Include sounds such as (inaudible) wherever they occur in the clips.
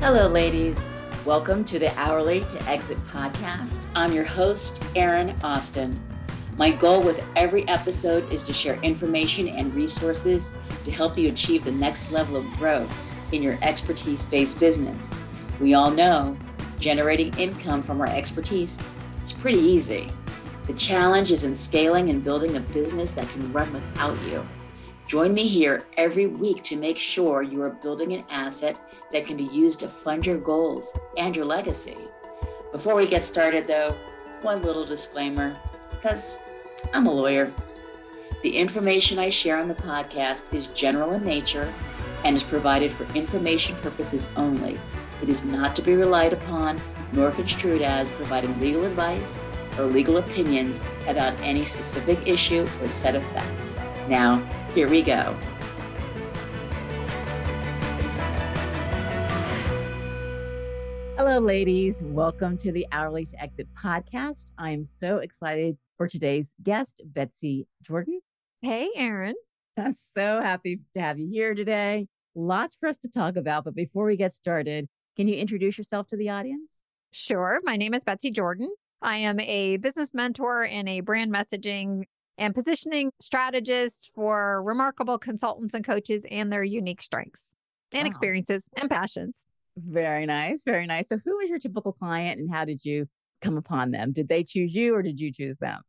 Hello, ladies. Welcome to the Hourly to Exit podcast. I'm your host, Erin Austin. My goal with every episode is to share information and resources to help you achieve the next level of growth in your expertise based business. We all know generating income from our expertise is pretty easy. The challenge is in scaling and building a business that can run without you. Join me here every week to make sure you are building an asset that can be used to fund your goals and your legacy. Before we get started, though, one little disclaimer because I'm a lawyer. The information I share on the podcast is general in nature and is provided for information purposes only. It is not to be relied upon nor construed as providing legal advice or legal opinions about any specific issue or set of facts. Now, here we go. Hello, ladies. Welcome to the Hourly to Exit podcast. I am so excited for today's guest, Betsy Jordyn. Hey, Erin. I'm so happy to have you here today. Lots for us to talk about. But before we get started, can you introduce yourself to the audience? Sure. My name is Betsy Jordyn. I am a business mentor and a brand messaging and positioning strategist for remarkable consultants and coaches and their unique strengths and wow. experiences and passions. Very nice. Very nice. So, who is your typical client and how did you come upon them? Did they choose you or did you choose them?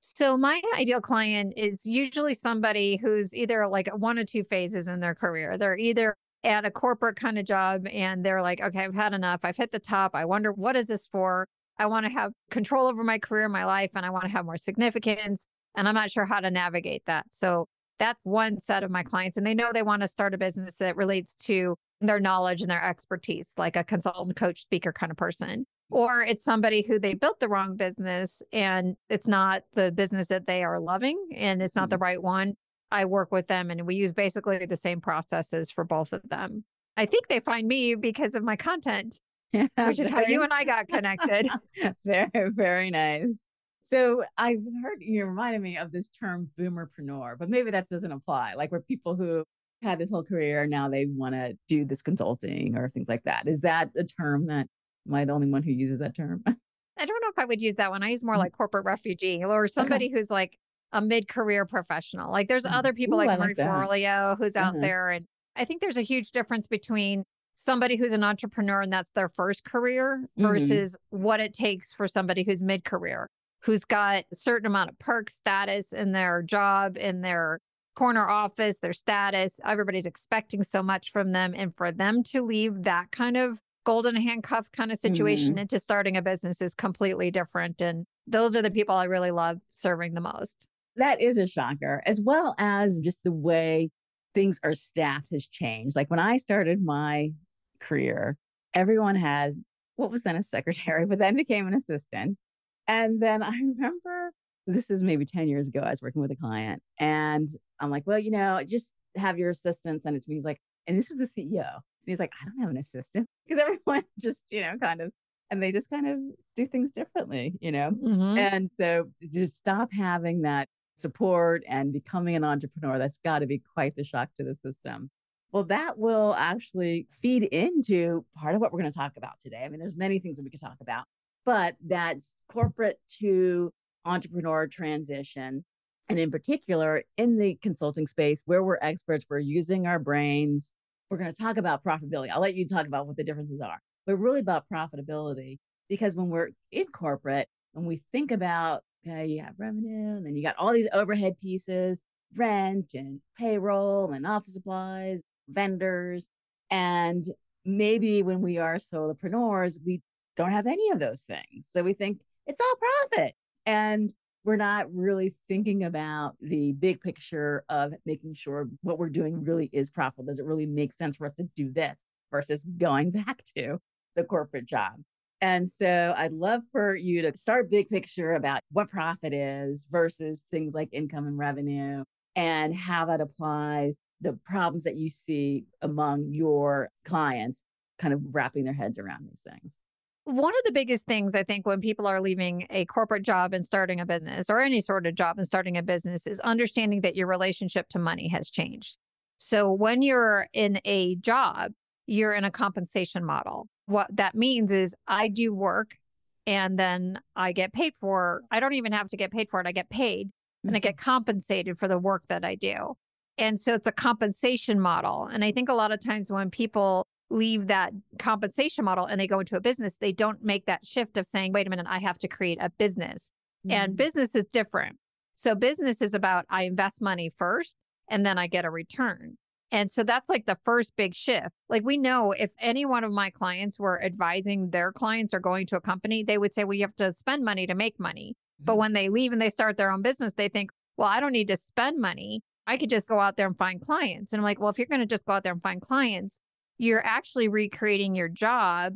So, my ideal client is usually somebody who's either like one or two phases in their career. They're either at a corporate kind of job and they're like, okay, I've had enough. I've hit the top. I wonder what is this for? I want to have control over my career, my life, and I want to have more significance. And I'm not sure how to navigate that. So, that's one set of my clients. And they know they want to start a business that relates to their knowledge and their expertise, like a consultant, coach, speaker kind of person. Or it's somebody who they built the wrong business and it's not the business that they are loving and it's not mm-hmm. the right one. I work with them and we use basically the same processes for both of them. I think they find me because of my content, yeah, which is very, (laughs) how you and I got connected. (laughs) very, very nice. So I've heard you reminded me of this term boomerpreneur, but maybe that doesn't apply. Like where people who had this whole career. Now they want to do this consulting or things like that. Is that a term that am I the only one who uses that term? (laughs) I don't know if I would use that one. I use more mm. like corporate refugee or somebody okay. who's like a mid-career professional. Like there's mm. other people Ooh, like Marie Forleo who's out uh-huh. there. And I think there's a huge difference between somebody who's an entrepreneur and that's their first career mm-hmm. versus mm-hmm. what it takes for somebody who's mid-career, who's got a certain amount of perk status in their job, in their corner office, their status. Everybody's expecting so much from them. And for them to leave that kind of golden handcuff kind of situation mm-hmm. into starting a business is completely different. And those are the people I really love serving the most. That is a shocker, as well as just the way things are staffed has changed. Like when I started my career, everyone had what was then a secretary, (laughs) but then became an assistant. And then I remember this is maybe 10 years ago. I was working with a client and I'm like, well, you know, just have your assistant send it to me. He's like, and this was the CEO. And he's like, I don't have an assistant (laughs) because everyone (laughs) just, you know, kind of, and they just kind of do things differently, you know? Mm-hmm. And so just stop having that support and becoming an entrepreneur, that's got to be quite the shock to the system. Well, that will actually feed into part of what we're going to talk about today. I mean, there's many things that we could talk about, but that's corporate to entrepreneur transition. And in particular, in the consulting space where we're experts, we're using our brains. We're going to talk about profitability. I'll let you talk about what the differences are, but really about profitability. Because when we're in corporate, when we think about, okay, you have revenue, and then you got all these overhead pieces, rent and payroll and office supplies, vendors. And maybe when we are solopreneurs, we don't have any of those things. So we think it's all profit. And we're not really thinking about the big picture of making sure what we're doing really is profitable. Does it really make sense for us to do this versus going (laughs) back to the corporate job? And so I'd love for you to start big picture about what profit is versus things like income and revenue and how that applies the problems that you see among your clients kind of wrapping their heads around these things. One of the biggest things I think when people are leaving a corporate job and starting a business or any sort of job and starting a business is understanding that your relationship to money has changed. So when you're in a job, you're in a compensation model. What that means is I do work and then I get paid for. I don't even have to get paid for it. I get paid mm-hmm. and I get mm-hmm. compensated for the work that I do. And so it's a compensation model. And I think a lot of times when people leave that compensation model and they go into a business, they don't make that shift of saying, wait a minute, I have to create a business. Mm-hmm. And business is different. So business is about I invest money first and then I get a return. And so that's like the first big shift. Like we know if any one of my clients were advising their clients or going to a company, they would say, well, you have to spend money to make money. Mm-hmm. But when they leave and they start their own business, they think, well, I don't need to spend money. I could just go out there and find clients. And I'm like, well, if you're going to just go out there and find clients, you're actually recreating your job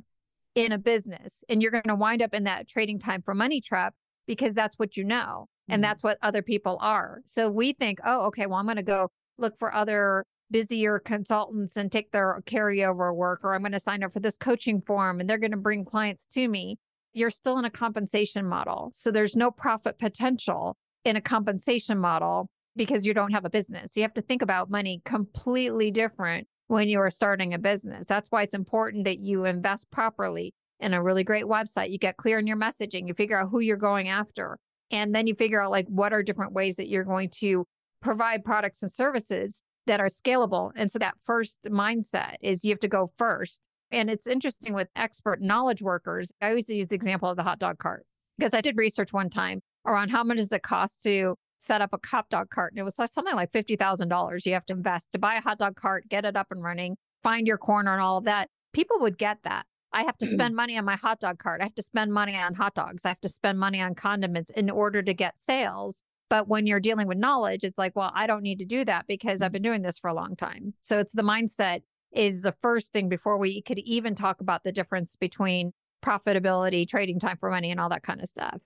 in a business and you're going to wind up in that trading time for money trap because that's what you know and mm-hmm. that's what other people are. So we think, oh, okay, well, I'm going to go look for other busier consultants and take their carryover work, or I'm going to sign up for this coaching form and they're going to bring clients to me. You're still in a compensation model. So there's no profit potential in a compensation model because you don't have a business. You have to think about money completely different when you are starting a business. That's why it's important that you invest properly in a really great website. You get clear in your messaging, you figure out who you're going after, and then you figure out like what are different ways that you're going to provide products and services that are scalable. And so that first mindset is you have to go first. And it's interesting with expert knowledge workers. I always use the example of the hot dog cart because I did research one time around how much does it cost to set up a hot dog cart. And it was something like $50,000 you have to invest to buy a hot dog cart, get it up and running, find your corner and all of that. People would get that. I have to mm. spend money on my hot dog cart. I have to spend money on hot dogs. I have to spend money on condiments in order to get sales. But when you're dealing with knowledge, it's like, well, I don't need to do that because I've mm. been doing this for a long time. So it's the mindset is the first thing before we could even talk about the difference between profitability, trading time for money, and all that kind of stuff.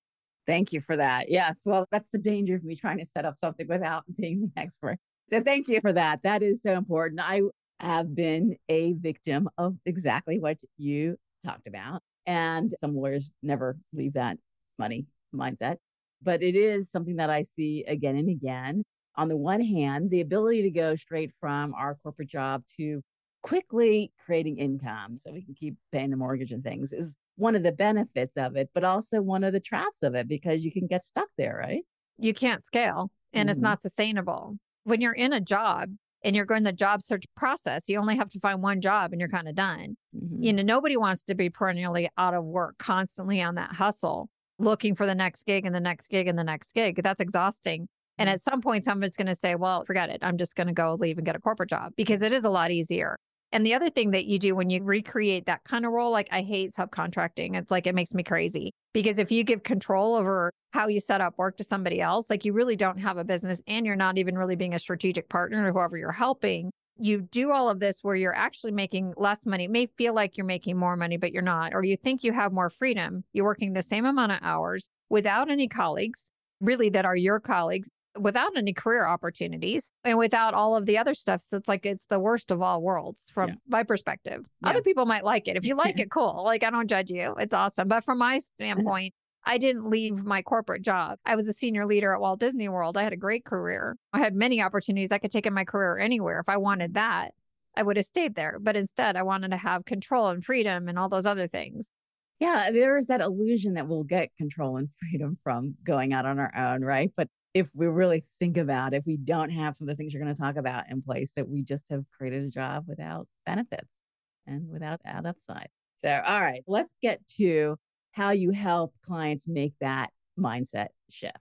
Thank you for that. Yes. Well, that's the danger of me trying to set up something without (laughs) being the expert. So thank you for that. That is so important. I have been a victim of exactly what you talked about. And some lawyers never leave that money mindset, but it is something that I see again and again. On the one hand, the ability to go straight from our corporate job to quickly creating income so we can keep paying the mortgage and things is one of the benefits of it, but also one of the traps of it because you can get stuck there, right? You can't scale and mm-hmm. it's not sustainable. When you're in a job and you're going the job search process, you only have to find one job and you're kind of done. Mm-hmm. You know, nobody wants to be perennially out of work, constantly on that hustle, looking for the next gig and the next gig and the next gig. That's exhausting. And mm-hmm. at some point, someone's going to say, well, forget it. I'm just going to go leave and get a corporate job because it is a lot easier. And the other thing that you do when you recreate that kind of role, like I hate subcontracting. It's like it makes me crazy because if you give control over how you set up work to somebody else, like you really don't have a business and you're not even really being a strategic partner to whoever you're helping. You do all of this where you're actually making less money. It may feel like you're making more money, but you're not. Or you think you have more freedom. You're working the same amount of hours without any colleagues, really, that are your colleagues without any career opportunities and without all of the other stuff. So it's like it's the worst of all worlds from yeah. my perspective. Yeah. Other people might like it. If you like (laughs) it, cool. Like I don't judge you. It's awesome. But from my standpoint, I didn't leave my corporate job. I was a senior leader at Walt Disney World. I had a great career. I had many opportunities I could take in my career anywhere. If I wanted that, I would have stayed there. But instead, I wanted to have control and freedom and all those other things. Yeah, there is that illusion that we'll get control and freedom from going out on our own, right? But if we really think about if we don't have some of the things you're going to talk about in place that we just have created a job without benefits and without add upside. So all right let's get to how you help clients make that mindset shift.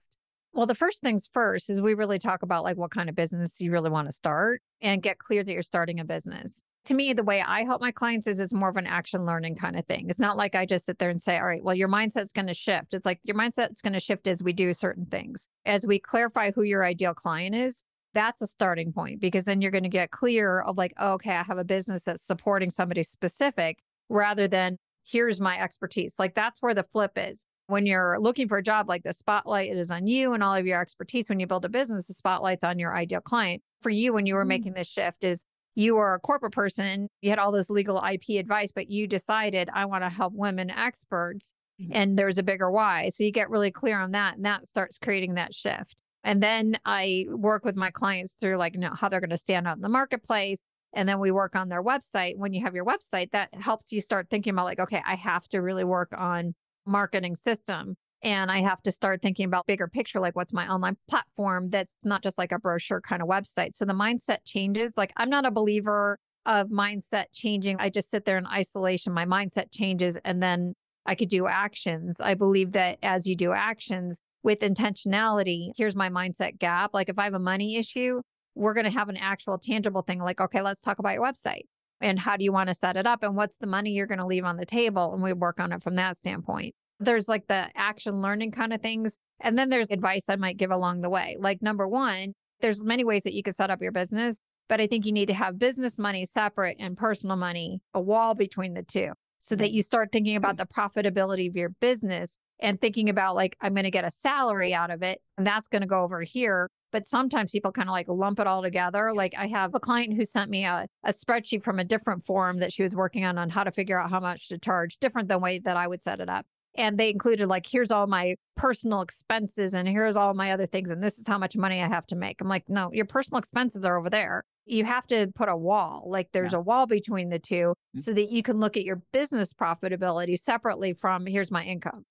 Well the first things first is we really talk about like what kind of business you really want to start and get clear that you're starting a business to me, the way I help my clients is it's more of an action learning kind of thing. It's not like I just sit there and say, all right, well, your mindset's going to shift. It's like your mindset's going to shift as we do certain things. As we clarify who your ideal client is, that's a starting point because then you're going to get clear of like, oh, okay, I have a business that's supporting somebody specific rather than here's my expertise. Like that's where the flip is. When you're looking for a job, like the spotlight it is on you and all of your expertise. When you build a business, the spotlight's on your ideal client. For you, when you were mm-hmm. making this shift, is you were a corporate person, you had all this legal IP advice, but you decided, I want to help women experts. Mm-hmm. And there's a bigger why. So you get really clear on that, and that starts creating that shift. And then I work with my clients through like you know, how they're going to stand out in the marketplace, and then we work on their website. When you have your website, that helps you start thinking about like, okay, I have to really work on marketing system and I have to start thinking about bigger picture, like what's my online platform that's not just like a brochure kind of website. So the mindset changes. Like I'm not a believer of mindset changing. I just sit there in isolation. My mindset changes and then I could do actions. I believe that as you do actions with intentionality, here's my mindset gap. Like if I have a money issue, we're going to have an actual tangible thing like, okay, let's talk about your website and how do you want to set it up and what's the money you're going to leave on the table. And we work on it from that standpoint. There's like the action learning kind of things. And then there's advice I might give along the way. Like number one, there's many ways that you could set up your business, but I think you need to have business money separate and personal money, a wall between the two so that you start thinking about the profitability of your business and thinking about like, I'm going to get a salary out of it and that's going to go over here. But sometimes people kind of like lump it all together. Like I have a client who sent me a, a spreadsheet from a different forum that she was working on on how to figure out how much to charge, different than way that I would set it up and they included like here's all my personal expenses and here's all my other things and this is how much money i have to make i'm like no your personal expenses are over there you have to put a wall like there's yeah. a wall between the 2 mm-hmm. so that you can look at your business profitability separately from here's my income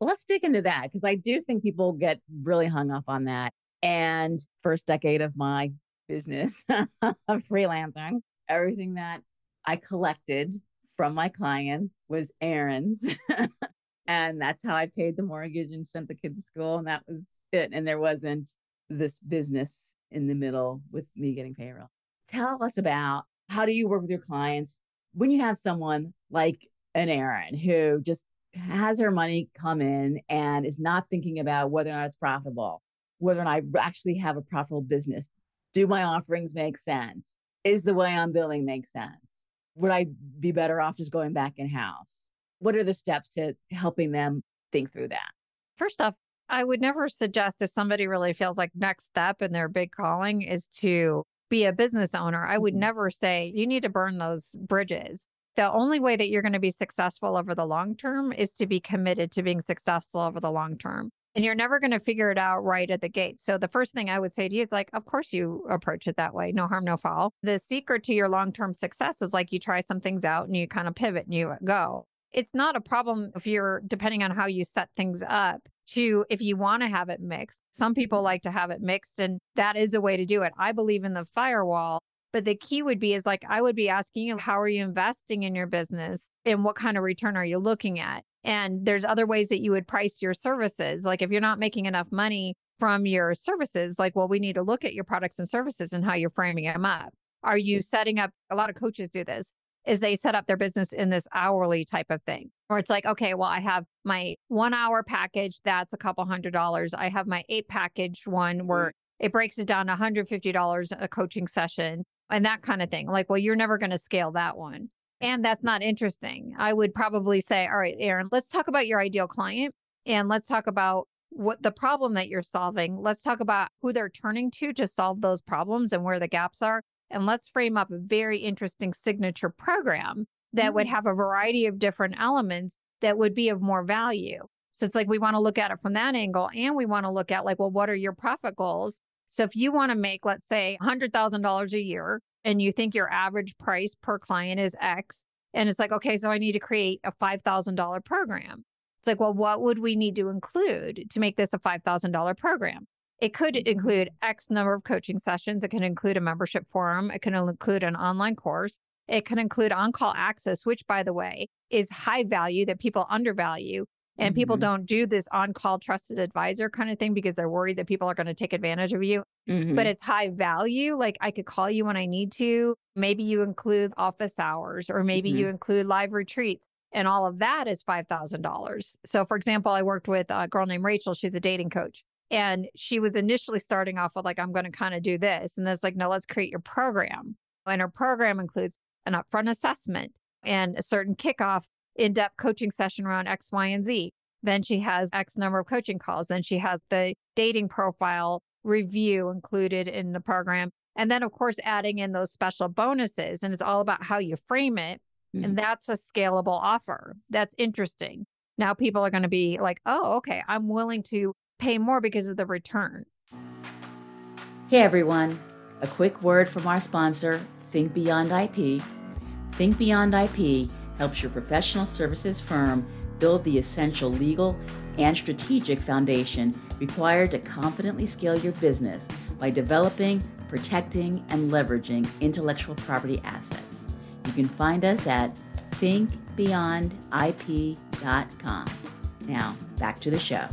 well, let's dig into that because i do think people get really hung up on that and first decade of my business (laughs) of freelancing everything that i collected from my clients was Erin's (laughs) And that's how I paid the mortgage and sent the kid to school. And that was it. And there wasn't this business in the middle with me getting payroll. Tell us about how do you work with your clients when you have someone like an Erin who just has her money come in and is not thinking about whether or not it's profitable, whether or not I actually have a profitable business. Do my offerings make sense? Is the way I'm billing make sense? Would I be better off just going back in house? What are the steps to helping them think through that? First off, I would never suggest if somebody really feels like next step in their big calling is to be a business owner. I would mm-hmm. never say you need to burn those bridges. The only way that you're going to be successful over the long term is to be committed to being successful over the long term. And you're never going to figure it out right at the gate. So the first thing I would say to you is like, of course you approach it that way. No harm, no foul. The secret to your long-term success is like you try some things out and you kind of pivot and you go it's not a problem if you're depending on how you set things up to if you want to have it mixed. Some people mm-hmm. like to have it mixed and that is a way to do it. I believe in the firewall, but the key would be is like I would be asking you how are you investing in your business and what kind of return are you looking at? And there's other ways that you would price your services. Like if you're not making enough money from your services, like well we need to look at your products and services and how you're framing them up. Are you setting up a lot of coaches do this is they set up their business in this hourly type of thing where it's like okay well i have my one hour package that's a couple hundred dollars. I have my eight package one where mm-hmm. it breaks it down to $150 a coaching session and that kind of thing like well you're never going to scale that one and that's not interesting. I would probably say all right erin let's talk about your ideal client and let's talk about what the problem that you're solving. Let's talk about who they're turning to to solve those problems and where the gaps are and let's frame up a very interesting signature program that mm-hmm. would mm. have a variety of different elements that would be of more value. So it's like we want to look at it from that angle and we want to look at like, well, what are your profit goals? So if you want to make, let's say, $100,000 a year and you think your average price per client is X, and it's like, okay, so I need to create a $5,000 program. It's like, well, what would we need to include to make this a $5,000 program? It could mm-hmm. include X number of coaching sessions. It can include a membership forum. It can include an online course. It can include on call access, which, by the way, is high value that people undervalue. And mm-hmm. people don't do this on call trusted advisor kind of thing because they're worried that people are going to take advantage of you. Mm-hmm. But it's high value. Like I could call you when I need to. Maybe you include office hours or maybe you mm-hmm. include live retreats. And all of that is $5,000. So, for example, I worked with a girl named Rachel. She's a dating coach. And she was initially starting off with like, I'm going to kind of do this. And then it's like, no, let's create your program. And her program includes an upfront assessment and a certain kickoff in depth coaching session around X, Y, and Z. Then she has X number of coaching calls. Then she has the dating profile review included in the program. And then, of course, adding in those special bonuses. And it's all about how you frame it. Mm-hmm. And that's a scalable offer. That's interesting. Now people are going to be like, oh, okay, I'm willing to pay more because of the return. Hey everyone, a quick word from our sponsor, Think Beyond IP. Think Beyond IP helps your professional services firm build the essential legal and strategic foundation required to confidently scale your business by developing, protecting, and leveraging intellectual property assets. You can find us at thinkbeyondip.com. Now, back to the show.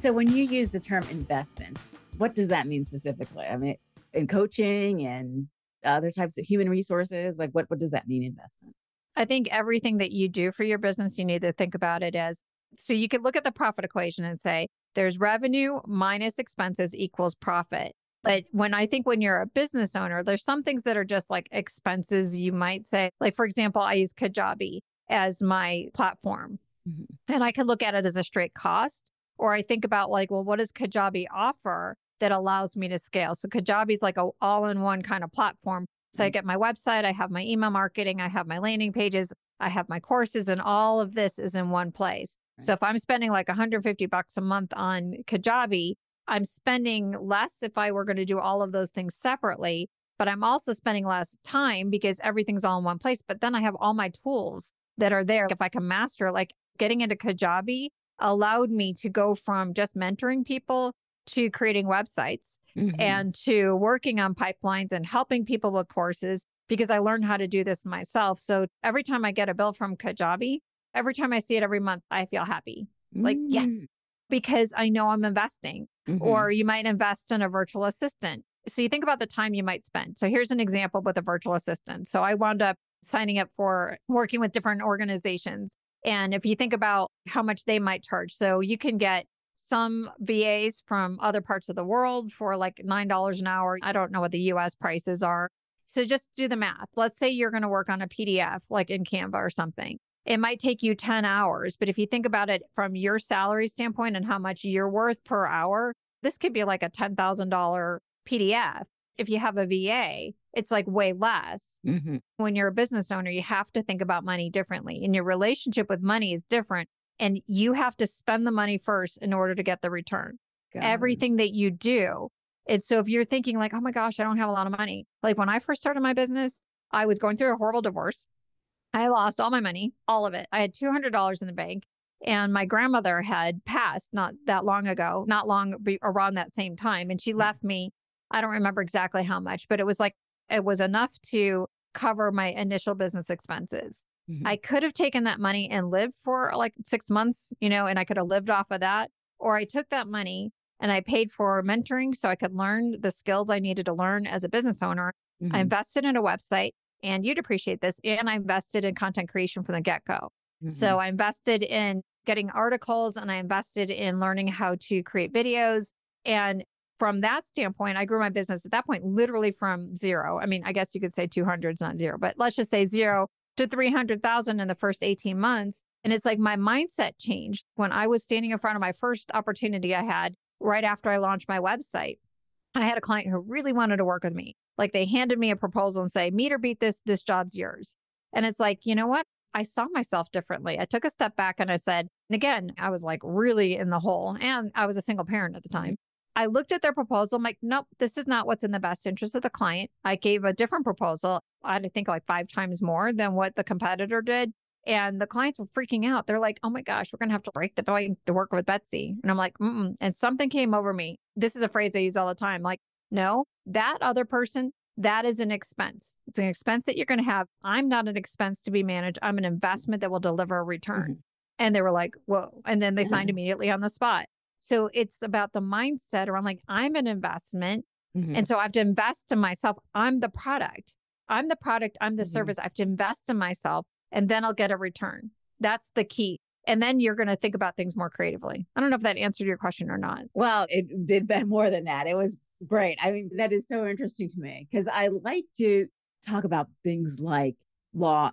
So, when you use the term investments, what does that mean specifically? I mean, in coaching and other types of human resources, like what, what does that mean, investment? I think everything that you do for your business, you need to think about it as so you could look at the profit equation and say there's revenue minus expenses equals profit. But when I think when you're a business owner, there's some things that are just like expenses, you might say. Like, for example, I use Kajabi as my platform. Mm-hmm. And I could look at it as a straight cost. Or I think about like, well, what does Kajabi offer that allows me to scale? So Kajabi is like a all-in-one kind of platform. So mm-hmm. I get my website, I have my email marketing, I have my landing pages, I have my courses, and all of this is in one place. So if I'm spending like 150 bucks a month on Kajabi, I'm spending less if I were going to do all of those things separately, but I'm also spending less time because everything's all in one place. But then I have all my tools that are there. If I can master, like getting into Kajabi allowed me to go from just mentoring people to creating websites mm-hmm. and to working on pipelines and helping people with courses because I learned how to do this myself. So every time I get a bill from Kajabi, every time I see it every month, I feel happy. Mm. Like, yes, mm. because I know I'm investing. Mm-hmm. Or you might invest in a virtual assistant. So you think about the time you might spend. So here's an example with a virtual assistant. So I wound up signing up for working with different organizations. And if you think about how much they might charge, so you can get some VAs from other parts of the world for like $9 an hour. I don't know what the US prices are. So just do the math. Let's say you're going to work on a PDF like in Canva or something it might take you 10 hours. But if you think about it from your salary standpoint and how much you're worth per hour, this could be like a $10,000 PDF. If you have a VA, it's like way less. Mm-hmm. When you're a business owner, you have to think about money differently, and your relationship with money is different. And you have to spend the money first in order to get the return. Got Everything that you do. And so if you're thinking like, oh my gosh, I don't have a lot of money. Like when I first started my business, I was going through a horrible divorce. I lost all my money, all of it. I had $200 in the bank. And my grandmother had passed not that long ago, not long be- around that same time. And she mm. left me, I don't remember exactly how much, but it was like, it was enough to cover my initial business expenses. Mm-hmm. I could have taken that money and lived for like six months, you know, and I could have lived off of that. Or I took that money and I paid for mentoring so I could learn the skills I needed to learn as a business owner. Mm-hmm. I invested in a website and you'd appreciate this. And I invested in content creation from the get go. Mm-hmm. So I invested in getting articles and I invested in learning how to create videos. And from that standpoint, I grew my business at that point literally from zero. I mean, I guess you could say 200 is not zero, but let's just say zero to 300,000 in the first 18 months. And it's like my mindset changed when I was standing in front of my first opportunity I had right after I launched my website. I had a client who really wanted to work with me. Like they handed me a proposal and say, meet or beat this, this job's yours. And it's like, you know what? I saw myself differently. I took a step back and I said, and again, I was like really in the hole and I was a single parent at the time. I looked at their proposal. I'm like, nope, this is not what's in the best interest of the client. I gave a different proposal. I had to think like five times more than what the competitor did. And the clients were freaking out. They're like, oh my gosh, we're going to have to break the bank to work with Betsy. And I'm like, Mm-mm. and something came over me. This is a phrase I use all the time. Like, no, that other person, that is an expense. It's an expense that you're going to have. I'm not an expense to be managed. I'm an investment that will deliver a return. Mm-hmm. And they were like, whoa. And then they mm-hmm. signed immediately on the spot. So it's about the mindset around like, I'm an investment. Mm-hmm. And so I have to invest in myself. I'm the product. I'm the product. I'm the mm-hmm. service. I have to invest in myself and then I'll get a return. That's the key. And then you're going to think about things more creatively. I don't know if that answered your question or not. Well, it did more than that. It was great. I mean, that is so interesting to me because I like to talk about things like law,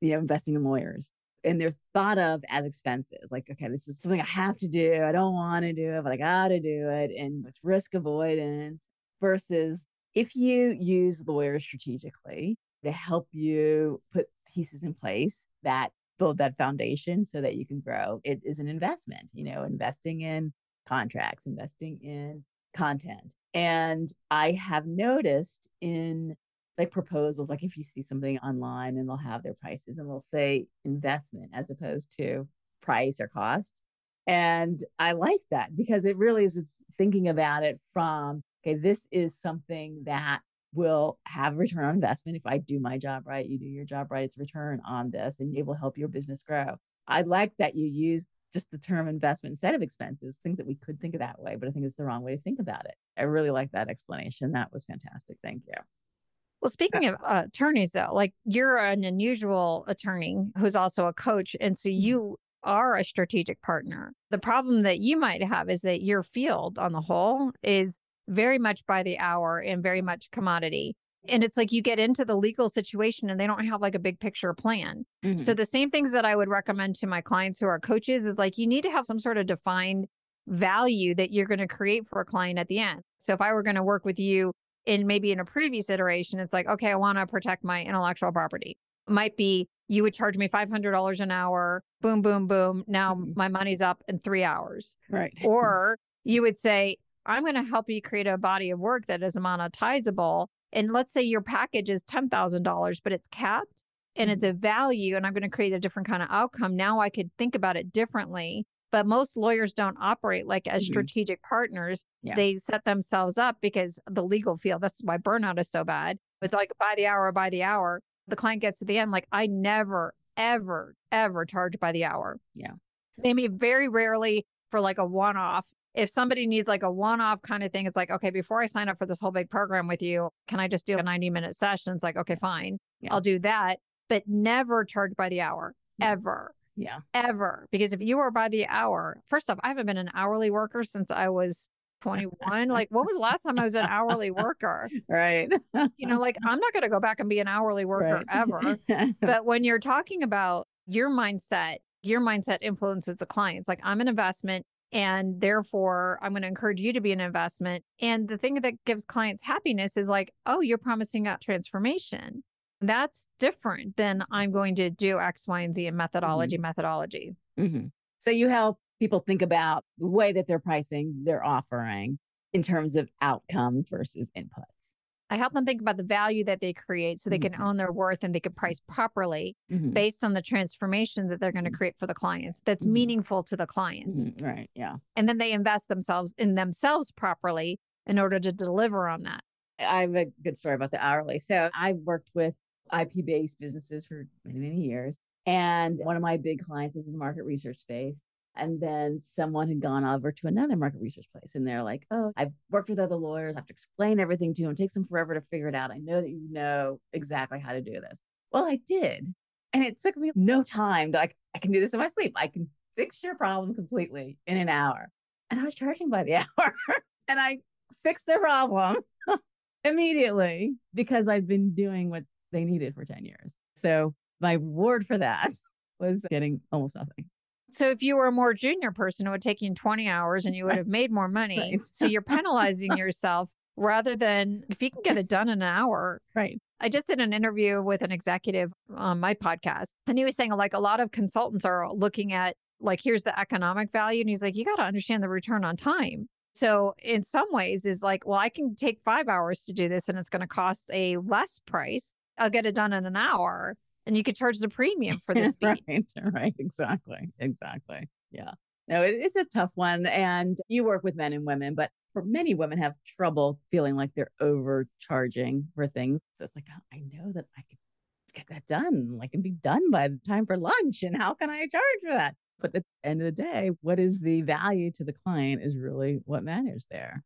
you know, investing in lawyers. And they're thought of as expenses. Like, okay, this is something I have to do. I don't want to do it, but I got to do it. And it's risk avoidance versus if you use lawyers strategically to help you put pieces in place that build that foundation so that you can grow, it is an investment, you know, investing in contracts, investing in content, And I have noticed in like proposals, like if you see something online and they'll have their prices and they'll say investment as opposed to price or cost. And I like that because it really is just thinking about it from, okay, this is something that will have return on investment. If I do my job right, you do your job right, it's return on this and it will help your business grow. I like that you use just the term investment instead of expenses, things that we could think of that way, but I think it's the wrong way to think about it. I really like that explanation. That was fantastic. Thank you. Well, speaking of uh, attorneys, though, like you're an unusual attorney who's also a coach. And so mm-hmm. you are a strategic partner. The problem that you might have is that your field on the whole is very much by the hour and very much commodity. And it's like you get into the legal situation and they don't have like a big picture plan. Mm-hmm. So, the same things that I would recommend to my clients who are coaches is like you need to have some sort of defined value that you're going to create for a client at the end. So, if I were going to work with you in maybe in a previous iteration, it's like, okay, I want to protect my intellectual property. It might be you would charge me $500 an hour, boom, boom, boom. Now mm-hmm. my money's up in three hours. Right. (laughs) or you would say, I'm going to help you create a body of work that is monetizable. And let's say your package is $10,000, but it's capped and it's mm-hmm. a value, and I'm going to create a different kind of outcome. Now I could think about it differently. But most lawyers don't operate like as mm-hmm. strategic partners. Yeah. They set themselves up because the legal field, that's why burnout is so bad. It's like by the hour, by the hour. The client gets to the end, like, I never, ever, ever charge by the hour. Yeah. Maybe very rarely for like a one off, if somebody needs like a one off kind of thing, it's like, okay, before I sign up for this whole big program with you, can I just do a 90 minute session? It's like, okay, yes. fine. Yeah. I'll do that, but never charge by the hour yes. ever. Yeah. Ever. Because if you are by the hour, first off, I haven't been an hourly worker since I was 21. like, what was the last time I was an hourly worker? (laughs) Right. you know, like, I'm not going to go back and be an hourly worker right. ever. (laughs) but when you're talking about your mindset, your mindset influences the clients. Like, I'm an investment. And therefore, I'm going to encourage you to be an investment. And the thing that gives clients happiness is like, oh, you're promising a transformation. That's different than I'm going to do X, Y, and Z in methodology, mm-hmm. methodology. Mm-hmm. So you help people think about the way that they're pricing their offering in terms of outcomes versus inputs. I help them think about the value that they create so they can mm-hmm. own their worth and they can price properly mm-hmm. based on the transformation that they're going to create for the clients that's mm-hmm. meaningful to the clients. Mm-hmm. Right. Yeah. And then they invest themselves in themselves properly in order to deliver on that. I have a good story about the hourly. So I worked with IP based businesses for many, many years. And one of my big clients is in the market research space. And then someone had gone over to another market research place and they're like, Oh, I've worked with other lawyers. I have to explain everything to them. It takes them forever to figure it out. I know that you know exactly how to do this. Well, I did. And it took me no time to like, I can do this in my sleep. I can fix your problem completely in an hour. And I was charging by the (laughs) hour and I fixed their problem (laughs) immediately because I'd been doing what they needed for 10 years. So my reward for that (laughs) was getting almost nothing. So if you were a more junior person, it would take you 20 hours and you would have made more money. Right. So you're penalizing (laughs) yourself rather than if you can get it (laughs) done in an hour. Right. I just did an interview with an executive on my podcast, and he was saying like a lot of consultants are looking at like here's the economic value, and he's like you got to understand the return on time. So in some ways, is like well I can take five hours to do this, and it's going to cost a less price. I'll get it done in an hour and you could charge the premium for the (laughs) speed. right, right, exactly, exactly. Yeah. No, it is a tough one. And you work with men and women, but for many women have trouble feeling like they're overcharging for things. So it's like, oh, I know that I could get that done. Like, and be done by the time for lunch. And how can I charge for that? But at the end of the day, what is the value to the client is really what matters there.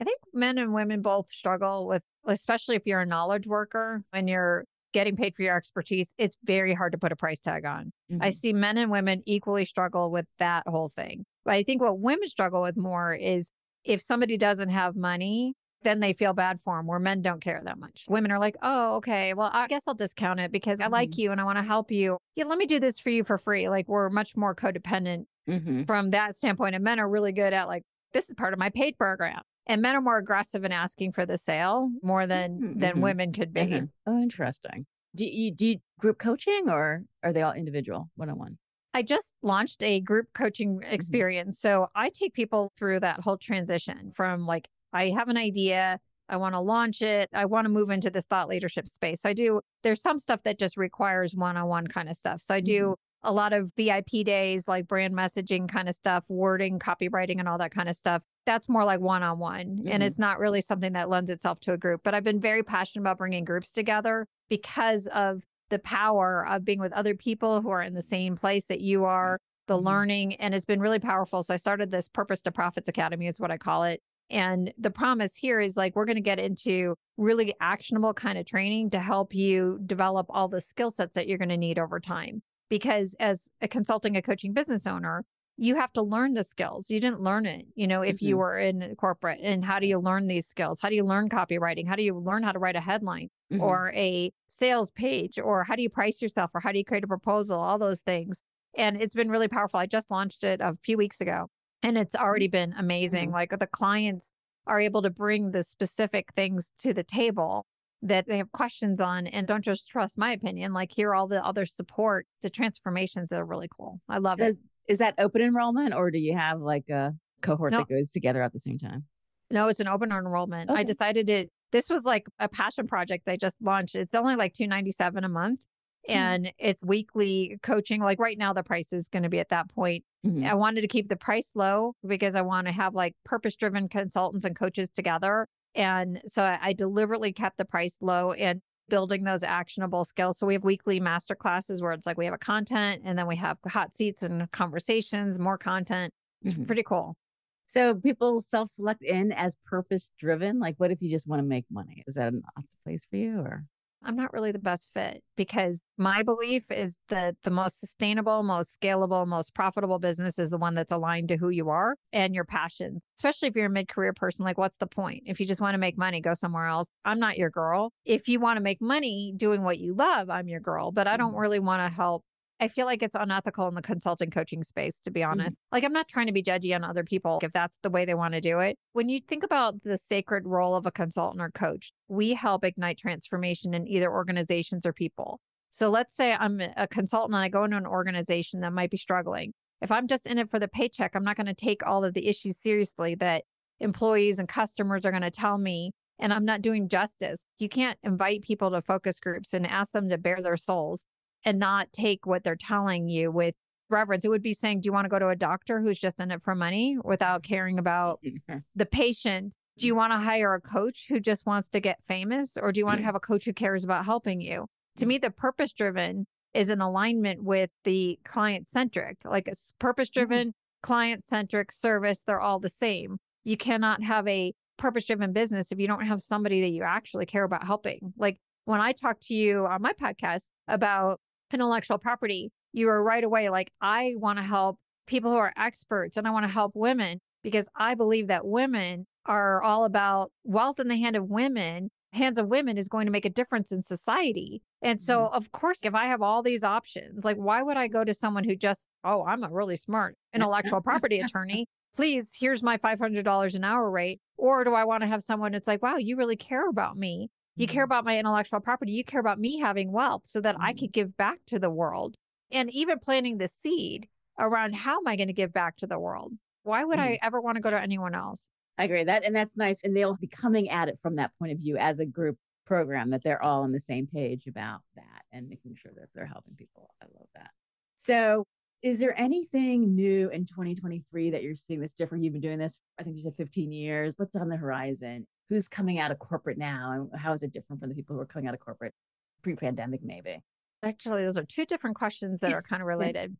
I think men and women both struggle with, especially if you're a knowledge worker and you're getting paid for your expertise, it's very hard to put a price tag on. Mm-hmm. I see men and women equally struggle with that whole thing. But I think what women struggle with more is if somebody doesn't have money, then they feel bad for them, where men don't care that much. Women are like, oh, okay, well, I guess I'll discount it because I like mm-hmm. you and I want to help you. Yeah, let me do this for you for free. Like, we're much more codependent mm-hmm. from that standpoint. And men are really good at, like, this is part of my paid program and men are more aggressive in asking for the sale more than mm-hmm. than women could be. Mm-hmm. Oh, interesting. Do you do you group coaching or are they all individual one on one? I just launched a group coaching mm-hmm. experience. Mm-hmm. So I take people through that whole transition from like I have an idea. I want to launch it. I want to move into this thought leadership space. So I do, there's some stuff that just requires one on one kind of stuff. So I do mm-hmm. a lot of VIP days, like brand messaging kind of stuff, wording, copywriting, and all that kind of stuff. That's more like one on one. And it's not really something that lends itself to a group. But I've been very passionate about bringing groups together because of the power of being with other people who are in the same place that you are, the mm-hmm. learning, and it's been really powerful. So I started this Purpose to Profits Academy, is what I call it. And the promise here is like we're going to get into really actionable kind of training to help you develop all the skill sets that you're going to need over time. Because as a consulting, a coaching business owner, you have to learn the skills. You didn't learn it, you know, if mm-hmm. you were in corporate. And how do you learn these skills? How do you learn copywriting? How do you learn how to write a headline mm-hmm. or a sales page? Or how do you price yourself? Or how do you create a proposal? All those things. And it's been really powerful. I just launched it a few weeks ago and it's already mm-hmm. been amazing. Mm-hmm. Like the clients are able to bring the specific things to the table that they have questions on and don't just trust my opinion, like hear all the other support, the transformations that are really cool. I love is, it. Is that open enrollment or do you have like a cohort no. that goes together at the same time? No, it's an open enrollment. Okay. I decided it this was like a passion project I just launched. It's only like 297 a month Mm-hmm. and mm-hmm. it's weekly coaching. Like right now, the price is going to be at that point. Mm-hmm. I wanted to keep the price low because I want to have like purpose driven consultants and coaches together. And so I, I deliberately kept the price low and building those actionable skills. So we have weekly master classes where it's like we have a content and then we have hot seats and conversations, more content. It's mm-hmm. pretty cool. So people self select in as purpose driven. Like, what if you just want to make money? Is that an off the place for you or? I'm not really the best fit because my belief is that the most sustainable, most scalable, most profitable business is the one that's aligned to who you are and your passions. Especially if you're a mid career person, like, what's the point? If you just want to make money, go somewhere else. I'm not your girl. If you want to make money doing what you love, I'm your girl, but I don't mm-hmm. really want to help I feel like it's unethical in the consulting coaching space, to be mm-hmm. honest. Mm-hmm. Like, I'm not trying to be judgy on other people if that's the way they want to do it. When you think about the sacred role of a consultant or coach, we help ignite transformation in either organizations or people. So let's say I'm a consultant and I go into an organization that might be struggling. If I'm just in it for the paycheck, I'm not going to take all of the issues seriously that employees and customers are going to tell me and I'm not doing justice. You can't invite people to focus groups and ask them to bare their souls and not take what they're telling you with reverence. It would be saying, Do you want to go to a doctor who's just in it for money without caring about (laughs) the patient? Do you want to hire a coach who just wants to get famous? Or do you want to have a coach who cares about helping you? To me, the purpose driven is in alignment with the client centric, like a purpose driven, mm-hmm. client centric service. They're all the same. You cannot have a purpose driven business if you don't have somebody that you actually care about helping. Like when I talk to you on my podcast about intellectual property, you are right away like, I want to help people who are experts and I want to help women because I believe that women are all about wealth in the hand of women. Hands of women is going to make a difference in society. And so, mm-hmm. of course, if I have all these options, like, why would I go to someone who just, oh, I'm a really smart intellectual property (laughs) attorney? Please, here's my $500 an hour rate. Or do I want to have someone that's like, wow, you really care about me. You care mm-hmm. about my intellectual property. You care about me having wealth so that I mm-hmm. could give back to the world. And even planting the seed around how am I going to give back to the world? Why would mm-hmm. I ever want to go to anyone else? I agree that, and that's nice. And they'll be coming at it from that point of view as a group program that they're all on the same page about that and making sure that they're helping people. I love that. So, is there anything new in 2023 that you're seeing that's different? You've been doing this, I think you said 15 years. What's on the horizon? who's coming out of corporate now and how is it different from the people who are coming out of corporate pre-pandemic maybe actually those are two different questions that are kind of (laughs) related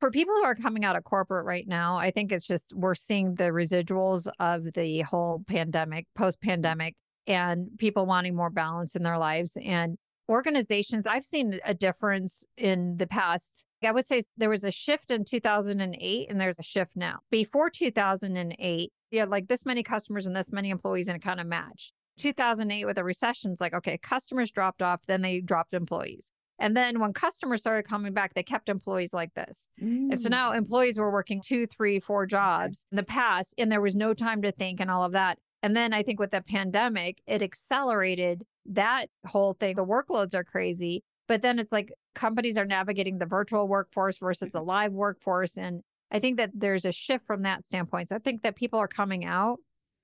for people who are coming out of corporate right now i think it's just we're seeing the residuals of the whole pandemic post-pandemic and people wanting more balance in their lives and organizations i've seen a difference in the past i would say there was a shift in 2008 and there's a shift now before 2008 you had like this many customers and this many employees and it kind of matched. 2008 with the recession, it's like, okay, customers dropped off, then they dropped employees. And then when customers started coming back, they kept employees like this. Mm. And so now mm. employees were working two, three, four jobs in the past, and there was no time to think and all of that. And then I think with the pandemic, it accelerated that whole thing. The workloads are crazy. But then it's like companies are navigating the virtual workforce versus the live workforce. And I think that there's a shift from that standpoint. So I think that people are coming out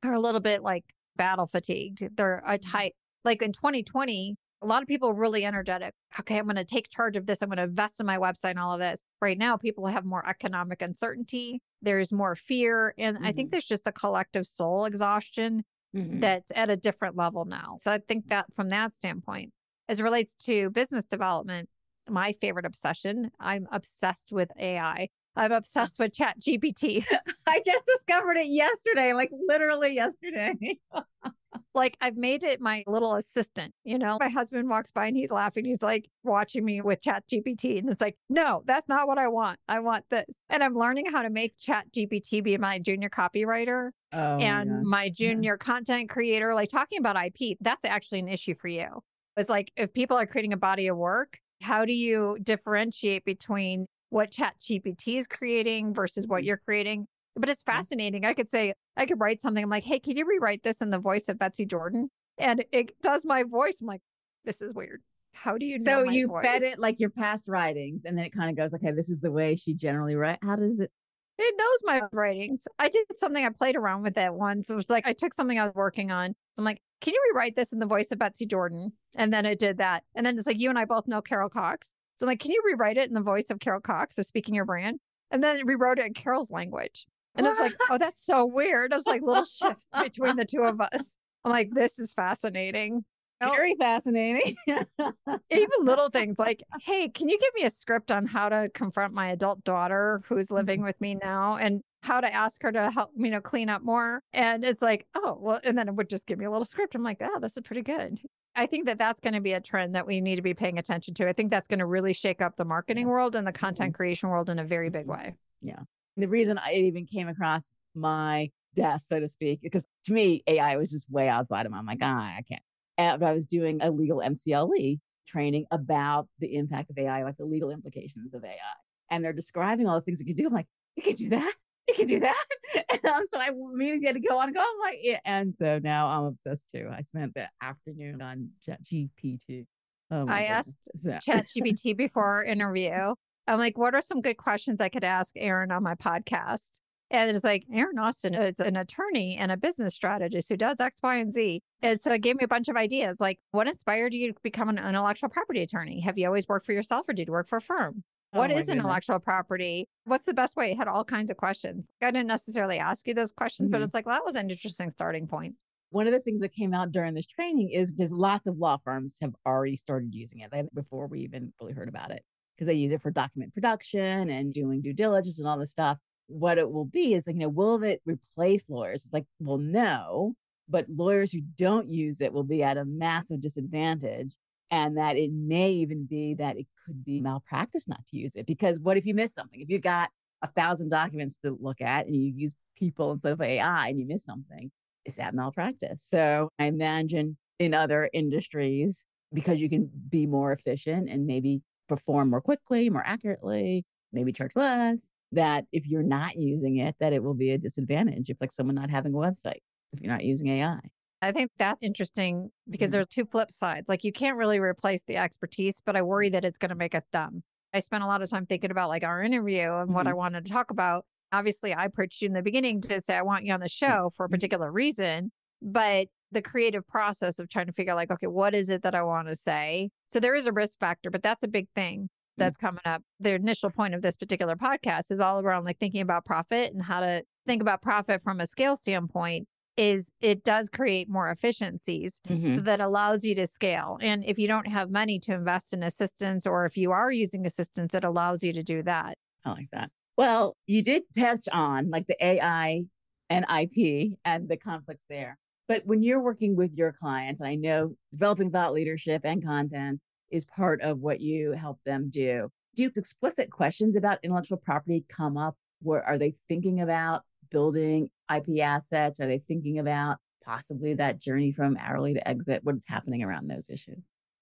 are a little bit like battle fatigued. They're a Mm-hmm. type, like in 2020, a lot of people are really energetic. Okay, I'm going to take charge of this. I'm going to invest in my website and all of this. Right now, people have more economic uncertainty. There's more fear. And I think Mhm. there's just a collective soul exhaustion Mhm. that's at a different level now. So I think that from that standpoint, as it relates to business development, my favorite obsession, I'm obsessed with AI. I'm obsessed with Chat GPT. (laughs) I just discovered it yesterday, like literally yesterday. (laughs) like I've made it my little assistant. You know, my husband walks by and he's laughing. He's like watching me with Chat GPT. And it's like, no, that's not what I want. I want this. And I'm learning how to make Chat GPT be my junior copywriter Oh, and my mm-hmm. junior content creator. Like talking about IP, that's actually an issue for you. It's like if people are creating a body of work, how do you differentiate between what Chat GPT is creating versus what Mhm. you're creating? But it's Yes. fascinating. I could say, I could write something. I'm like, hey, can you rewrite this in the voice of Betsy Jordyn? And it does my voice. I'm like, this is weird. How do you know? so you fed it like your past writings, and then it kind of goes, okay, this is the way she generally write. How does it? It knows my writings. I did something, I played around with it once. It was like, I took something I was working on. I'm like, can you rewrite this in the voice of Betsy Jordyn? And then it did that. And then it's like, you and I both know Carol Cox. So I'm like, can you rewrite it in the voice of Carol Cox? So speaking your brand. And then rewrote it in Carol's language. And it's like, oh, that's so weird. It was like little shifts (laughs) between the two of us. I'm like, this is fascinating. Very fascinating. (laughs) Even little things like, hey, can you give me a script on how to confront my adult daughter who's living mm-hmm. with me now and how to ask her to help, you know, clean up more? And it's like, oh, well, and then it would just give me a little script. I'm like, oh, this is pretty good. I think that that's going to be a trend that we need to be paying attention to. I think that's going to really shake up the marketing Yes. world and the mm-hmm. content creation world in a very big mm-hmm. way. Yeah. the reason I even came across my desk, so to speak, because to me, AI was just way outside of my, I'm like, ah, I can't. And, but I was doing a legal MCLE training about the impact of AI, like the legal implications of AI. And they're describing all the things it could do. I'm like, you can do that. You (laughs) can do that. And (laughs) um, so I immediately had to go on and go, I'm like, yeah. And so now I'm obsessed too. I spent the afternoon on GPT. Oh my I goodness. asked So- Chat GPT (laughs) before our interview. I'm like, what are some good questions I could ask Erin on my podcast? And it's like, Erin Austin is an attorney and a business strategist who does X, Y, and Z. And so it gave me a bunch of ideas like, what inspired you to become an intellectual property attorney? Have you always worked for yourself or did you work for a firm? Oh What my is intellectual goodness. property? What's the best way? It had all kinds of questions. I didn't necessarily ask you those questions, but Mhm. it's like, well, that was an interesting starting point. one of the things that came out during this training is because lots of law firms have already started using it before we even really heard about it because they use it for document production and doing due diligence and all this stuff. What it will be is like, you know, will it replace lawyers? It's like, well, no, but lawyers who don't use it will be at a massive disadvantage. And that it may even be that it could be malpractice not to use it. Because what if you miss something? If you got a thousand documents to look at and you use people instead of AI and you miss something, is that malpractice? So I imagine in other industries, because you can be more efficient and maybe perform more quickly, more accurately, maybe charge less, that if you're not using it, that it will be a disadvantage. If like someone not having a website, if you're not using AI. I think that's interesting because Mhm. there two flip sides. Like you can't really replace the expertise, but I worry that it's going to make us dumb. I spent a lot of time thinking about like our interview and what I mm-hmm. wanted to talk about. Obviously, I approached you in the beginning to say I want you on the mm-hmm. show for a mm-hmm. particular reason, but the creative process of trying to figure out like, okay, what is it that I want to say? So there is a risk factor, but that's a big thing mm. that's coming up. The initial point of this particular podcast is all around like thinking about profit and how to think about profit from a scale standpoint is it does create more efficiencies Mhm. so that allows you to scale. And if you don't have money to invest in assistance or if you are using assistance, it allows you to do that. I like that. Well, you did touch on like the AI and IP and the conflicts there. But when you're working with your clients, I know developing thought leadership and content is part of what you help them do. Do explicit questions about intellectual property come up? Where are they thinking about building IP assets? Are they thinking about possibly that journey from hourly to exit? What's happening around those issues?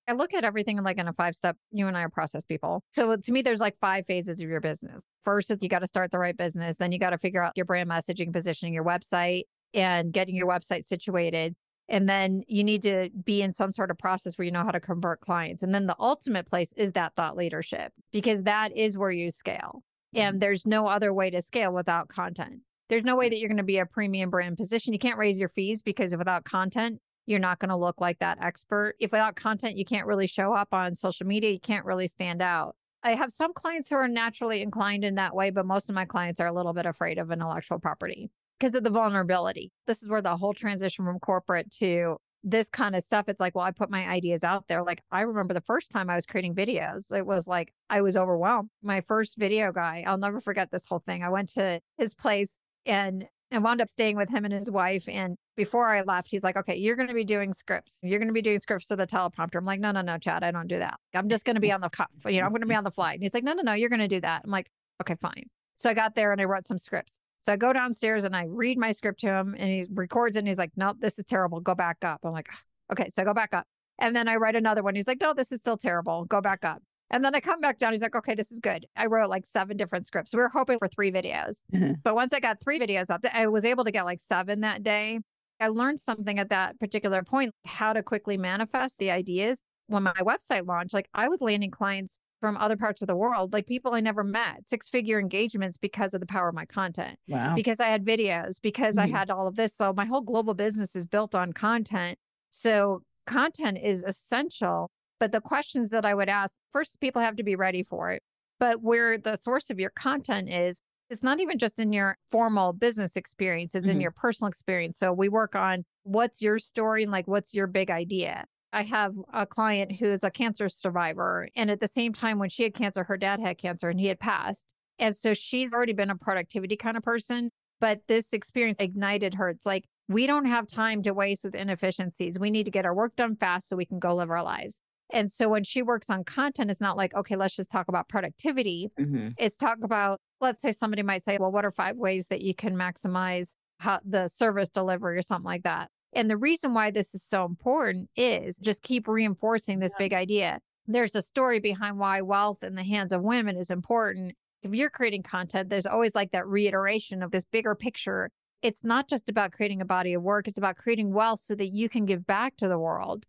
I look at everything like in a five step, you and I are process people. So to me, there's like five phases of your business. First is you got to start the right business. Then you got to figure out your brand messaging, positioning your website and getting your website situated. And then you need to be in some sort of process where you know how to convert clients. And then the ultimate place is that thought leadership because that is where you scale. Mm-hmm. And there's no other way to scale without content. There's no way that you're going to be a premium brand position. You can't raise your fees because without content, you're not going to look like that expert. If without content, you can't really show up on social media, you can't really stand out. I have some clients who are naturally inclined in that way, but most of my clients are a little bit afraid of intellectual property because of the vulnerability. This is where the whole transition from corporate to this kind of stuff, it's like, well, I put my ideas out there. Like, I remember the first time I was creating videos, it was like I was overwhelmed. My first video guy, I'll never forget this whole thing. I went to his place and and wound up staying with him and his wife. And before I left, he's like, okay, you're going to be doing scripts. You're going to be doing scripts to the teleprompter. I'm like, no, no, no, Chad, I don't do that. I'm just going to be on the, cuff. (laughs) you know, I'm going to be on the fly. And he's like, no, no, no, you're going to do that. I'm like, okay, fine. So I got there and I wrote some scripts. So I go downstairs and I read my script to him and he records it and he's like, no, this is terrible. Go back up. I'm like, okay, so I go back up. And then I write another one. He's like, no, this is still terrible. Go back up. And then I come back down. He's like, okay, this is good. I wrote like seven different scripts. We were hoping for three videos. Mm-hmm. But once I got three videos up, I was able to get like seven that day. I learned something at that particular point, how to quickly manifest the ideas. When my website launched, like I was landing clients from other parts of the world, like people I never met, six figure engagements because of the power of my content. Wow. Because I had videos, because Mhm. I had all of this. So my whole global business is built on content. So content is essential. But the questions that I would ask first, people have to be ready for it. But where the source of your content is, it's not even just in your formal business experience, it's in Mhm. your personal experience. So we work on what's your story and like what's your big idea. I have a client who is a cancer survivor. And at the same time, when she had cancer, her dad had cancer and he had passed. And so she's already been a productivity kind of person. But this experience ignited her. It's like, we don't have time to waste with inefficiencies. We need to get our work done fast so we can go live our lives. And so when she works on content, it's not like, okay, let's just talk about productivity. Mhm. It's talk about, let's say somebody might say, well, what are five ways that you can maximize how the service delivery or something like that? And the reason why this is so important is just keep reinforcing this big idea. There's a story behind why wealth in the hands of women is important. If you're creating content, there's always like that reiteration of this bigger picture. It's not just about creating a body of work, it's about creating wealth so that you can give back to the world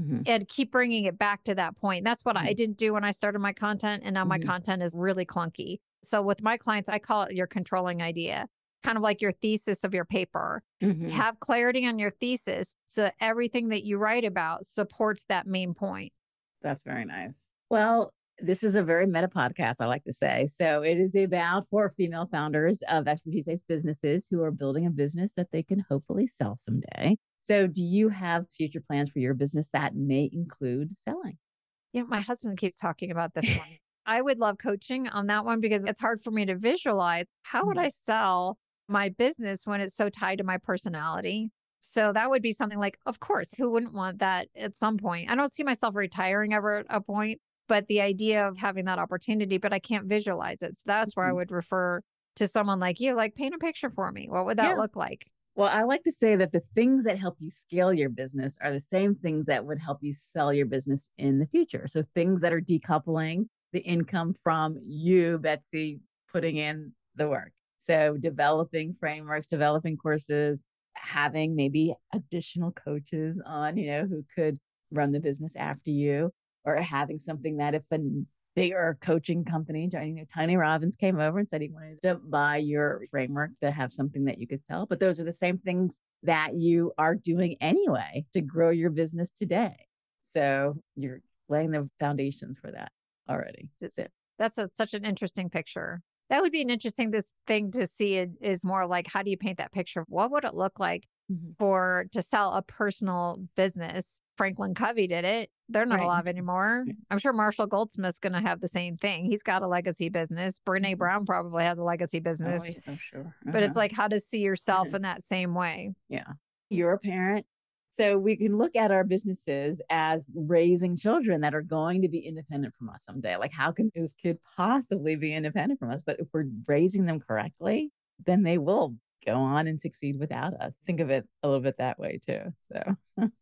Mhm. and keep bringing it back to that point. That's what I didn't do when I started my content. And now my Mhm. content is really clunky. So with my clients, I call it your controlling idea, kind of like your thesis of your paper. Mhm. Have clarity on your thesis so that everything that you write about supports that main point. That's very nice. Well, this is a very meta podcast, I like to say. So it is about for female founders of expertise based businesses who are building a business that they can hopefully sell someday. So, do you have future plans for your business that may include selling? Yeah, my husband keeps talking about this one. (laughs) I would love coaching on that one because it's hard for me to visualize how would Mhm. I sell my business when it's so tied to my personality. So that would be something like, of course, who wouldn't want that at some point? I don't see myself retiring ever at a point, but the idea of having that opportunity, but I can't visualize it. So that's where I Mhm. would refer to someone like you, like paint a picture for me. What would that Yeah. look like? Well, I like to say that the things that help you scale your business are the same things that would help you sell your business in the future. So, things that are decoupling the income from you, Betsy, putting in the work. So, developing frameworks, developing courses, having maybe additional coaches on, you know, who could run the business after you, or having something that if a bigger coaching company, you know, Tony Robbins came over and said he wanted to buy your framework to have something that you could sell. But those are the same things that you are doing anyway to grow your business today. So you're laying the foundations for that already. That's So- That's a, such an interesting picture. That would be an interesting this thing to see it is more like how do you paint that picture? Of what would it look like Mhm. for to sell a personal business? Franklin Covey did it. They're not Right. alive anymore. I'm sure Marshall Goldsmith's going to have the same thing. He's got a legacy business. Brene Mhm. Brown probably has a legacy business. Oh, yeah, oh, sure. But it's Uh-huh. like how to see yourself Mhm. in that same way. Yeah. You're a parent. So we can look at our businesses as raising children that are going to be independent from us someday. Like, how can this kid possibly be independent from us? But if we're raising them correctly, then they will go on and succeed without us. Think of it a little bit that way too. So, (laughs)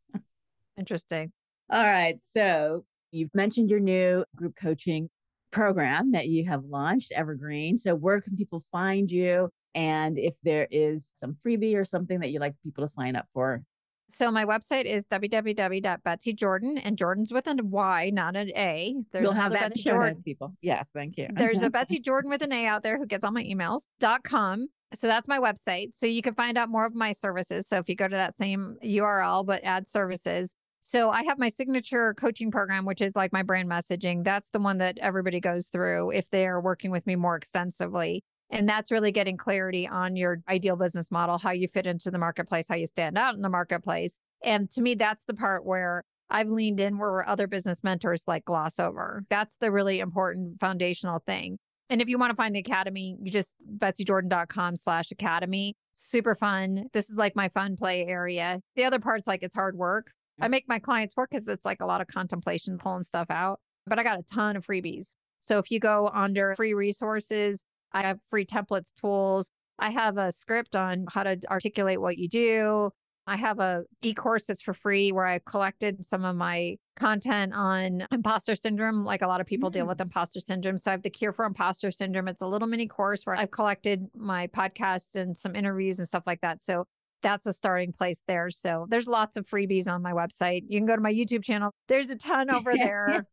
Interesting. All right. So you've mentioned your new group coaching program that you have launched, Evergreen. So where can people find you? And if there is some freebie or something that you'd like people to sign up for, So my website is www.betsyjordyn and Jordyn's with a Y, not an A. There's we'll have that Betsy Jordyn. notes, people. Yes, thank you. There's a (laughs) Betsy Jordan with an A out there who gets all my emails. dot com. So that's my website. So you can find out more of my services. So if you go to that same URL, but add services. So I have my signature coaching program, which is like my brand messaging. That's the one that everybody goes through if they are working with me more extensively. And that's really getting clarity on your ideal business model, how you fit into the marketplace, how you stand out in the marketplace. And to me, that's the part where I've leaned in where other business mentors like gloss over. That's the really important foundational thing. And if you want to find the academy, you just betsyjordyn.com slash academy. Super fun. This is like my fun play area. The other part's like it's hard work. I make my clients work because it's like a lot of contemplation, pulling stuff out, but I got a ton of freebies. So if you go under free resources, I have free templates, tools. I have a script on how to articulate what you do. I have a e-course that's for free where I collected some of my content on imposter syndrome. Like a lot of people mm. deal with imposter syndrome. So I have the cure for imposter syndrome. It's a little mini course where I've collected my podcasts and some interviews and stuff like that. So that's a starting place there. So there's lots of freebies on my website. You can go to my YouTube channel. There's a ton (laughs) over there.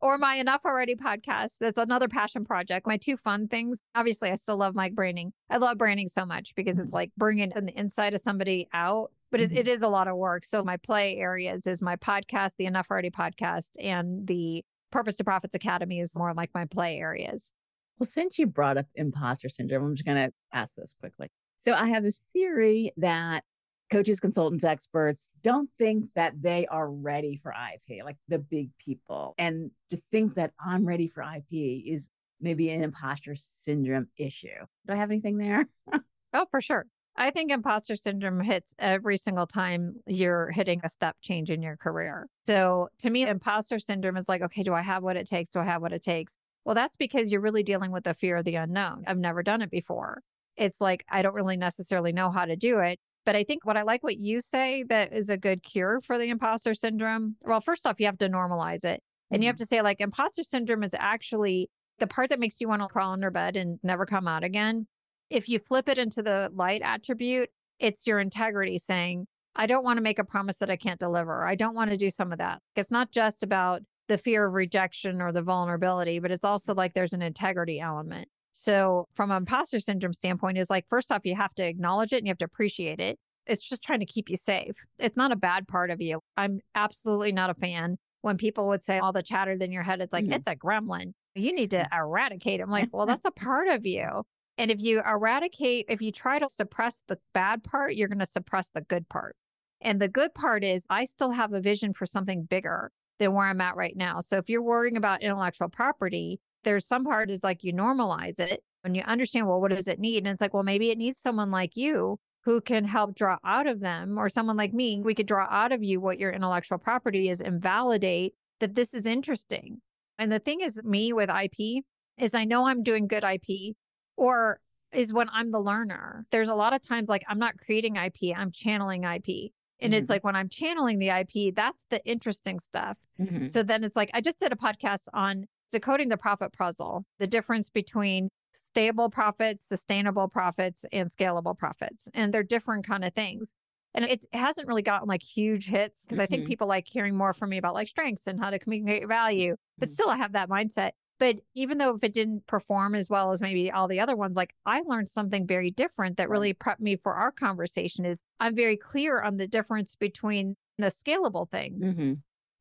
or my Enough Already podcast. That's another passion project. My two fun things. Obviously, I still love my branding. I love branding so much because it's mm-hmm. like bringing the inside of somebody out, but mm-hmm. it is a lot of work. So my play areas is my podcast, the Enough Already podcast, and the Purpose to Profits Academy is more like my play areas. Well, since you brought up imposter syndrome, I'm just going to ask this quickly. So I have this theory that coaches, consultants, experts don't think that they are ready for IP, like the big people. And to think that I'm ready for IP is maybe an imposter syndrome issue. Do I have anything there? (laughs) oh, for sure. I think imposter syndrome hits every single time you're hitting a step change in your career. So to me, imposter syndrome is like, okay, do I have what it takes? Do I have what it takes? Well, that's because you're really dealing with the fear of the unknown. I've never done it before it's like I don't really necessarily know how to do it. But I think what I like what you say that is a good cure for the imposter syndrome. Well, first off, you have to normalize it. And mm-hmm. you have mm-hmm. to say, like, imposter syndrome is actually the part that makes you want to crawl under bed and never come out again. If you flip it into the light attribute, it's your integrity saying, I don't want to make a promise that I can't deliver. I don't want to do some of that. It's not just about the fear of rejection or the vulnerability, but it's also like there's an integrity element. So, from an imposter syndrome standpoint, is like first off, you have to acknowledge it and you have to appreciate it. It's just trying to keep you safe. It's not a bad part of you. I'm absolutely not a fan when people would say all the chatter in your head, it's like, mm-hmm. it's a gremlin. You need to (laughs) eradicate. I'm like, well, that's a (laughs) part of you. And if you eradicate, if you try to suppress the bad part, you're going to suppress the good part. And the good part is, I still have a vision for something bigger than where I'm at right now. So if you're worrying about intellectual property, there's some part is like you normalize it and you understand, well, what does it need? And it's like, well, maybe it needs someone like you who can help draw out of them or someone like me. We could draw out of you what your intellectual property is and validate that this is interesting. And the thing is, me with IP is I know I'm doing good IP or is when I'm the learner. There's a lot of times like I'm not creating IP, I'm channeling IP. And mm-hmm. it's like when I'm channeling the IP, that's the interesting stuff. Mm-hmm. So then it's like, I just did a podcast on decoding the profit puzzle, the difference between stable profits, sustainable profits, and scalable profits. And they're different kind of things. And it hasn't really gotten like huge hits because mm-hmm. I think mm-hmm. people like hearing more from me about like strengths and how to communicate value. But mm-hmm. still, I have that mindset. But even though if it didn't perform as well as maybe all the other ones, like I learned something very different that really prepped me for our conversation is I'm very clear on the difference between the scalable thing mm-hmm.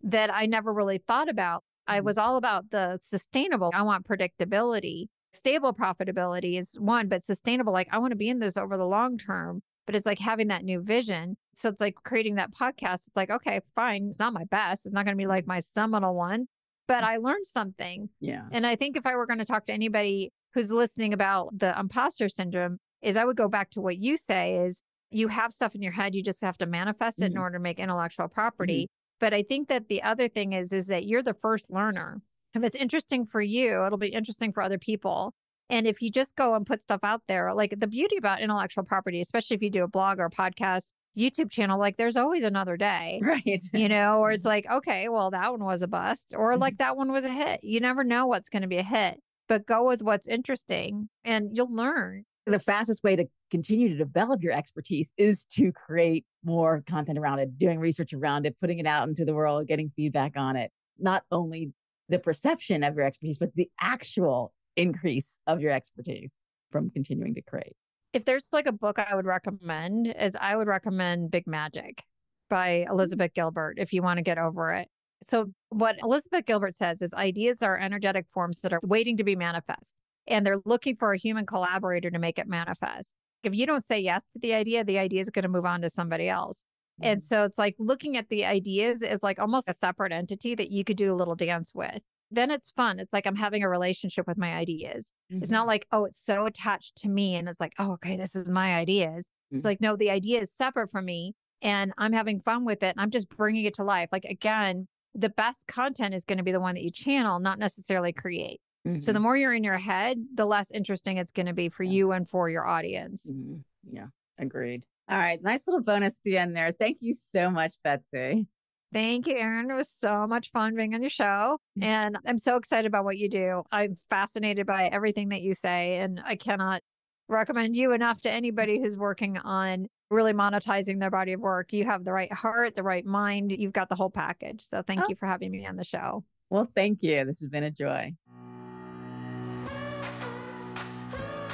that I never really thought about I mm-hmm. was all about the sustainable. I want predictability. Stable profitability is one, but sustainable, like I want to be in this over the long term. But it's like having that new vision. So it's like creating that podcast. It's like, okay, fine. It's not my best. It's not going to be like my seminal one, but I learned something. Yeah. And I think if I were going to talk to anybody who's listening about the imposter syndrome, is I would go back to what you say is you have stuff in your head, you just have to manifest it mm-hmm. in order to make intellectual property. But I think that the other thing is, is that you're the first learner. If it's interesting for you, it'll be interesting for other people. And if you just go and put stuff out there, like the beauty about intellectual property, especially if you do a blog or a podcast, YouTube channel, like there's always another day. Right. You know, or it's like, okay, well, that one was a bust, or mm-hmm. like that one was a hit. You never know what's going to be a hit, but go with what's interesting and you'll learn the fastest way to continue to develop your expertise is to create more content around it, doing research around it, putting it out into the world, getting feedback on it. Not only the perception of your expertise, but the actual increase of your expertise from continuing to create. If there's like a book I would recommend, is I would recommend Big Magic by mm-hmm. Elizabeth Gilbert if you want to get over it. So, what Elizabeth Gilbert says is ideas are energetic forms that are waiting to be manifest, and they're looking for a human collaborator to make it manifest. If you don't say yes to the idea, the idea is going to move on to somebody else. And Mm-hmm. so it's like looking at the ideas is like almost a separate entity that you could do a little dance with. Then it's fun. It's like I'm having a relationship with my ideas. It's Mm-hmm. not like, oh, it's so attached to me. And it's like, oh, okay, this is my ideas. It's Mhm. like, no, the idea is separate from me and I'm having fun with it. And I'm just bringing it to life. Like, again, the best content is going to be the one that you channel, not necessarily create. So the Mhm. more you're in your head, the less interesting it's going to be for you and for your audience. Mhm. Yeah, agreed. All right, nice little bonus at the end there. Thank you so much, Betsy. Thank you, Erin. It was so much fun being on your show. (laughs) And I'm so excited about what you do. I'm fascinated by everything that you say. And I cannot recommend you enough to anybody who's working on really monetizing their body of work. You have the right heart, the right mind. You've got the whole package. So thank Oh. you for having me on the show. Well, thank you. This has been a joy.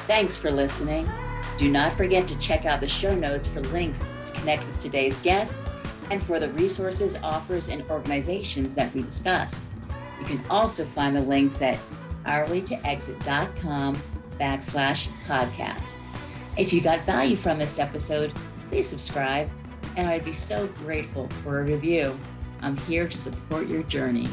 Thanks for listening. Do not forget to check out the show notes for links to connect with today's guest and for the resources, offers, and organizations that we discussed. You can also find the links at hourlytoexit.com backslash podcast. If you got value from this episode, please subscribe, and I'd be so grateful for a review. I'm here to support your journey.